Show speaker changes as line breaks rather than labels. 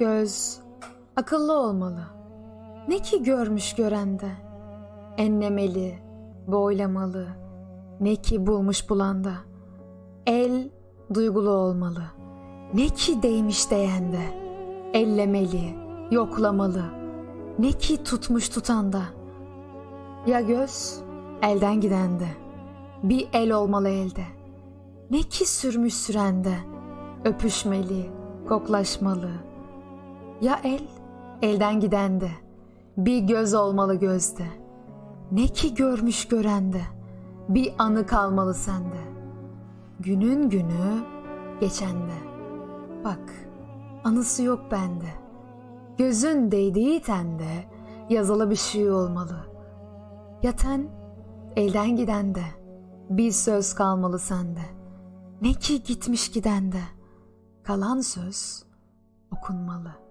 Göz akıllı olmalı. Ne ki görmüş görende. Enlemeli, boylamalı. Ne ki bulmuş bulanda. El duygulu olmalı. Ne ki değmiş değende. Ellemeli, yoklamalı. Ne ki tutmuş tutanda. Ya göz elden gidende. Bir el olmalı elde. Ne ki sürmüş sürende. Öpüşmeli, koklaşmalı. Ya el elden gidende. Bir göz olmalı gözde. Ne ki görmüş görende. Bir anı kalmalı sende. Günün günü geçende. Bak anısı yok bende. Gözün değdiği tende yazılı bir şey olmalı. Ya ten elden gidende. Bir söz kalmalı sende. Ne ki gitmiş gidende. Kalan söz okunmalı.